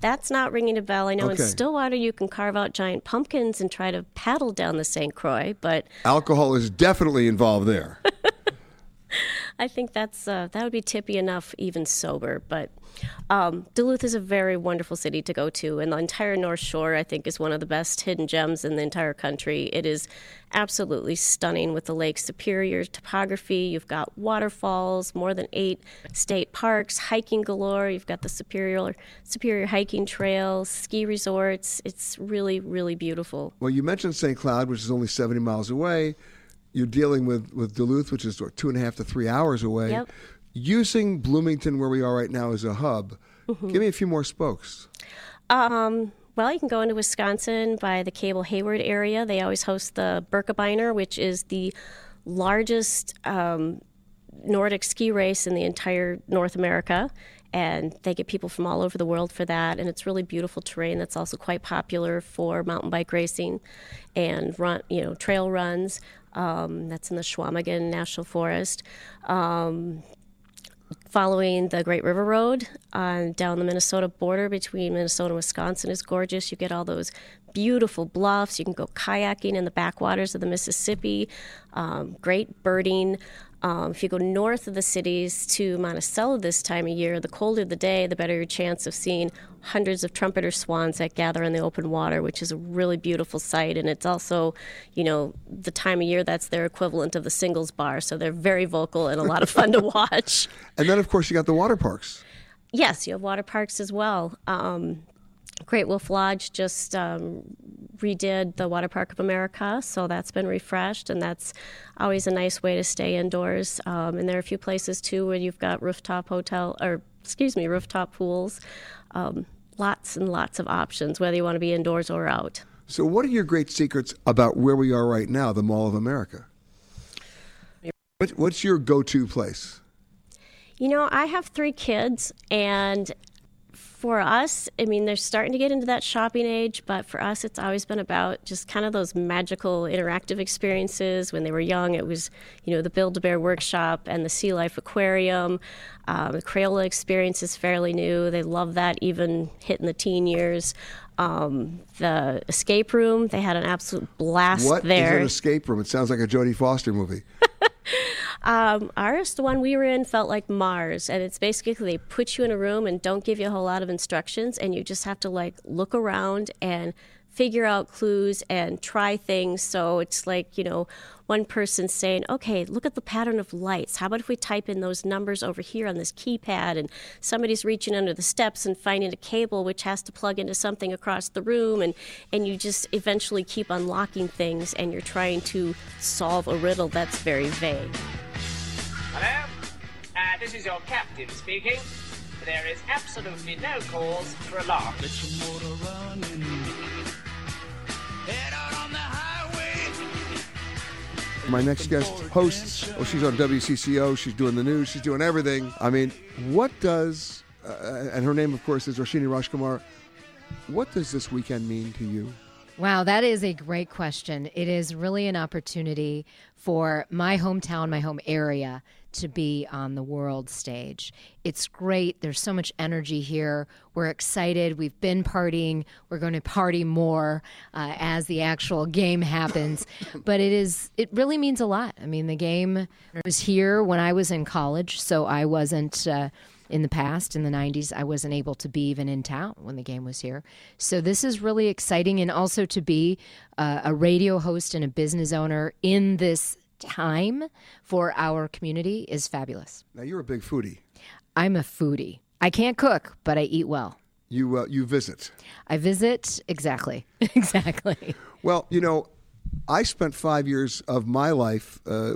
that's not ringing a bell. I know Okay. in Stillwater you can carve out giant pumpkins and try to paddle down the St. Croix, but Alcohol is definitely involved there. I think that's uh, that would be tippy enough, even sober. But um, Duluth is a very wonderful city to go to, and the entire North Shore, I think, is one of the best hidden gems in the entire country. It is absolutely stunning with the Lake Superior topography. You've got waterfalls, more than eight state parks, hiking galore. You've got the Superior Superior hiking trails, ski resorts. It's really, really beautiful. well, you mentioned St. Cloud, which is only 70 miles away. You're dealing with, with Duluth, which is two and a half to three hours away. Yep. Using Bloomington, where we are right now, as a hub, Mhm. give me a few more spokes. Um, well, you can go into Wisconsin by the Cable Hayward area. They always host the Birkebeiner, which is the largest um, Nordic ski race in the entire North America. And they get people from all over the world for that. And it's really beautiful terrain that's also quite popular for mountain bike racing and run, you know, trail runs. Um, that's in the Chequamegon National Forest. Um, following the Great River Road on down the Minnesota border between Minnesota and Wisconsin is gorgeous. You get all those beautiful bluffs. You can go kayaking in the backwaters of the Mississippi. Um, great birding. Um, if you go north of the cities to Monticello this time of year, the colder the day, the better your chance of seeing hundreds of trumpeter swans that gather in the open water, which is a really beautiful sight. And it's also, you know, the time of year that's their equivalent of the singles bar. So they're very vocal and a lot of fun to watch. And then, of course, you got the water parks. Yes, you have water parks as well. Um, Great Wolf Lodge just um, redid the Water Park of America, so that's been refreshed, and that's always a nice way to stay indoors. Um, and there are a few places too where you've got rooftop hotel, or excuse me, rooftop pools. Um, lots and lots of options, whether you want to be indoors or out. So, what are your great secrets about where we are right now, the Mall of America? What, what's your go to place? You know, I have three kids, and for us, I mean, they're starting to get into that shopping age, but for us, it's always been about just kind of those magical interactive experiences. When they were young, it was, you know, the Build a Bear workshop and the Sea Life Aquarium. Um, the Crayola experience is fairly new. They love that, even hitting the teen years. Um, the escape room, they had an absolute blast What is there. an escape room? It sounds like a Jodie Foster movie. Um, ours, the one we were in, felt like Mars, and it's basically they put you in a room and don't give you a whole lot of instructions, and you just have to like look around and figure out clues and try things. So it's like you know, one person saying, "Okay, look at the pattern of lights. How about if we type in those numbers over here on this keypad?" And somebody's reaching under the steps and finding a cable which has to plug into something across the room, and and you just eventually keep unlocking things, and you're trying to solve a riddle that's very vague. Hello? Uh, this is your captain speaking. There is absolutely no cause for alarm. My next guest hosts. Oh, she's on WCCO. She's doing the news. She's doing everything. I mean, what does, uh, and her name, of course, is Roshini Rajkumar. What does this weekend mean to you? Wow, that is a great question. It is really an opportunity for my hometown, my home area, to be on the world stage. It's great. There's so much energy here. We're excited. We've been partying. We're going to party more uh, as the actual game happens. but it is. It really means a lot. I mean, the game was here when I was in college, so I wasn't. Uh, in the past, in the 90s, I wasn't able to be even in town when the game was here. So this is really exciting. And also to be uh, a radio host and a business owner in this time for our community is fabulous. Now, you're a big foodie. I'm a foodie. I can't cook, but I eat well. You, uh, you visit. I visit, exactly. exactly. Well, you know, I spent five years of my life uh,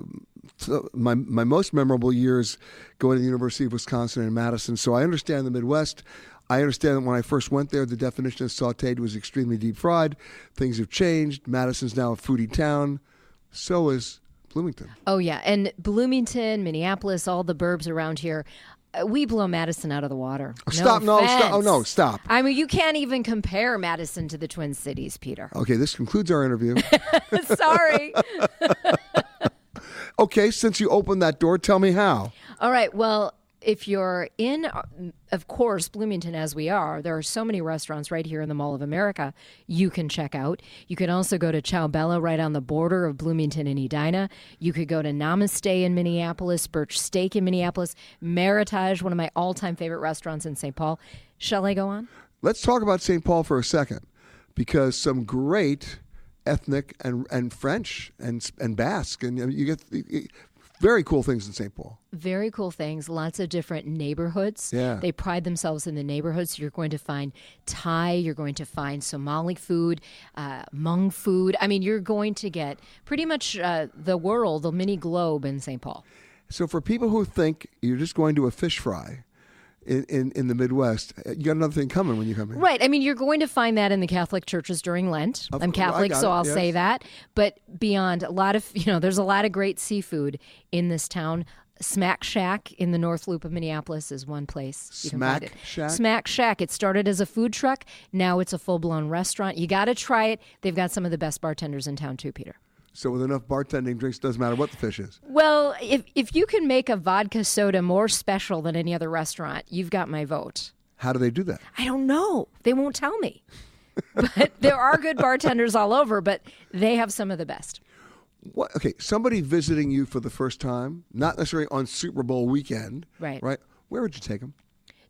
so my my most memorable years going to the University of Wisconsin in Madison. So I understand the Midwest. I understand that when I first went there, the definition of sautéed was extremely deep fried. Things have changed. Madison's now a foodie town. So is Bloomington. Oh yeah, and Bloomington, Minneapolis, all the burbs around here. uh, We blow Madison out of the water. stop! No, stop! Oh no! Stop! I mean, you can't even compare Madison to the Twin Cities, Peter. Okay, this concludes our interview. Sorry. okay, since you opened that door, tell me how. All right. Well, if you're in, uh, of course, Bloomington, as we are, there are so many restaurants right here in the Mall of America you can check out. You can also go to Ciao Bella right on the border of Bloomington and Edina. You could go to Namaste in Minneapolis, Burch Steak in Minneapolis, Meritage, one of my all time favorite restaurants in St. Paul. Shall I go on? Let's talk about St. Paul for a second, because some great ethnic and and French and and Basque, and you get very cool things in St. Paul. Very cool things. Lots of different neighborhoods. Yeah. They pride themselves in the neighborhoods. You're going to find Thai. You're going to find Somali food, uh, Hmong food. I mean, you're going to get pretty much uh, the world, the mini globe in St. Paul. So for people who think you're just going to a fish fry in, in, in the Midwest, uh, you got another thing coming when you come in. Right. I mean, you're going to find that in the Catholic churches during Lent. Of I'm Catholic, so it, I'll say that. But beyond a lot of, you know, there's a lot of great seafood in this town. Smack Shack in the North Loop of Minneapolis is one place. You can find Smack. Shack? Smack Shack. It started as a food truck. Now it's a full blown restaurant. You got to try it. They've got some of the best bartenders in town, too, Peter. So with enough bartending drinks, doesn't matter what the fish is. Well, if, if you can make a vodka soda more special than any other restaurant, you've got my vote. How do they do that? I don't know. They won't tell me. but there are good bartenders all over, but they have some of the best. What? Okay, somebody visiting you for the first time, not necessarily on Super Bowl weekend, Right. Right. Where would you take them?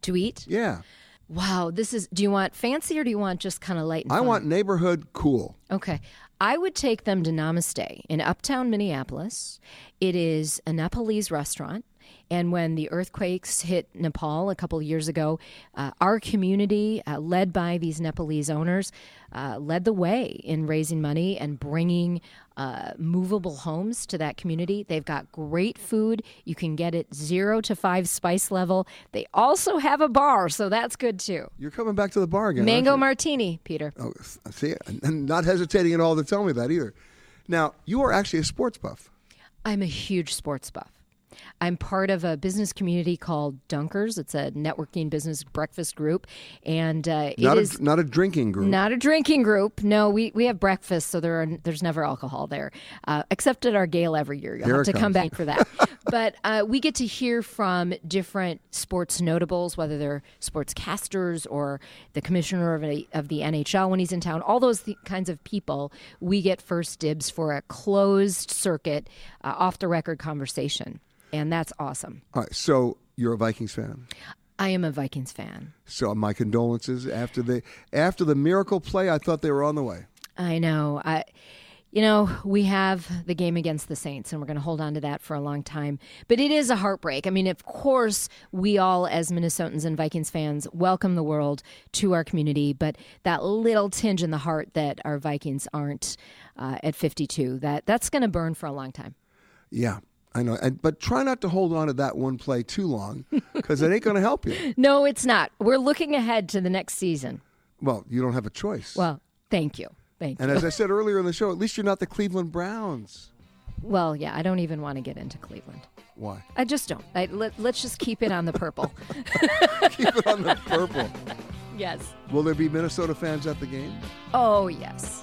To eat? Yeah, Wow, this is do you want fancy or do you want just kind of light and I fun? want neighborhood cool. Okay. I would take them to Namaste in uptown Minneapolis. It is a Nepalese restaurant. And when the earthquakes hit Nepal a couple of years ago, uh, our community, uh, led by these Nepalese owners, uh, led the way in raising money and bringing uh, movable homes to that community. They've got great food. You can get it zero to five spice level. They also have a bar, so that's good too. You're coming back to the bar again. Mango martini, Peter. Oh, see, and not hesitating at all to tell me that either. Now, you are actually a sports buff. I'm a huge sports buff. I'm part of a business community called Dunkers. It's a networking business breakfast group, and uh, it Not is a, not a drinking group. not a drinking group. No, we, we have breakfast, so there are there's never alcohol there, uh, except at our gala every year. You'll Here have to come back for that. but uh, we get to hear from different sports notables, whether they're sportscasters or the commissioner of, a, of the NHL when he's in town. All those th- kinds of people, we get first dibs for a closed circuit, uh, off the record conversation, and that's awesome. All right, so you're a Vikings fan. I am a Vikings fan. So my condolences after the after the miracle play. I thought they were on the way. I know. I, you know, we have the game against the Saints, and we're going to hold on to that for a long time. But it is a heartbreak. I mean, of course, we all, as Minnesotans and Vikings fans, welcome the world to our community. But that little tinge in the heart that our Vikings aren't uh, at 52, that that's going to burn for a long time. Yeah, I know. And, but try not to hold on to that one play too long because it ain't going to help you. No, it's not. We're looking ahead to the next season. Well, you don't have a choice. Well, thank you. Thank and you. And as I said earlier in the show, at least you're not the Cleveland Browns. well, yeah, I don't even want to get into Cleveland. Why? I just don't. I, let, let's just keep it on the purple. Keep it on the purple. yes. Will there be Minnesota fans at the game? Oh, yes.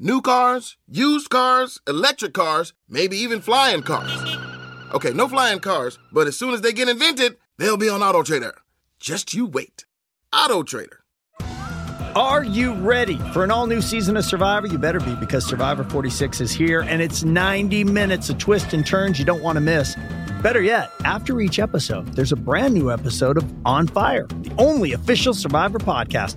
New cars, used cars, electric cars, maybe even flying cars. Okay, no flying cars, but as soon as they get invented, they'll be on Auto Trader. Just you wait. Auto Trader. Are you ready for an all new season of Survivor? You better be because Survivor 46 is here and it's 90 minutes of twists and turns you don't want to miss. Better yet, after each episode, there's a brand new episode of On Fire, the only official Survivor podcast.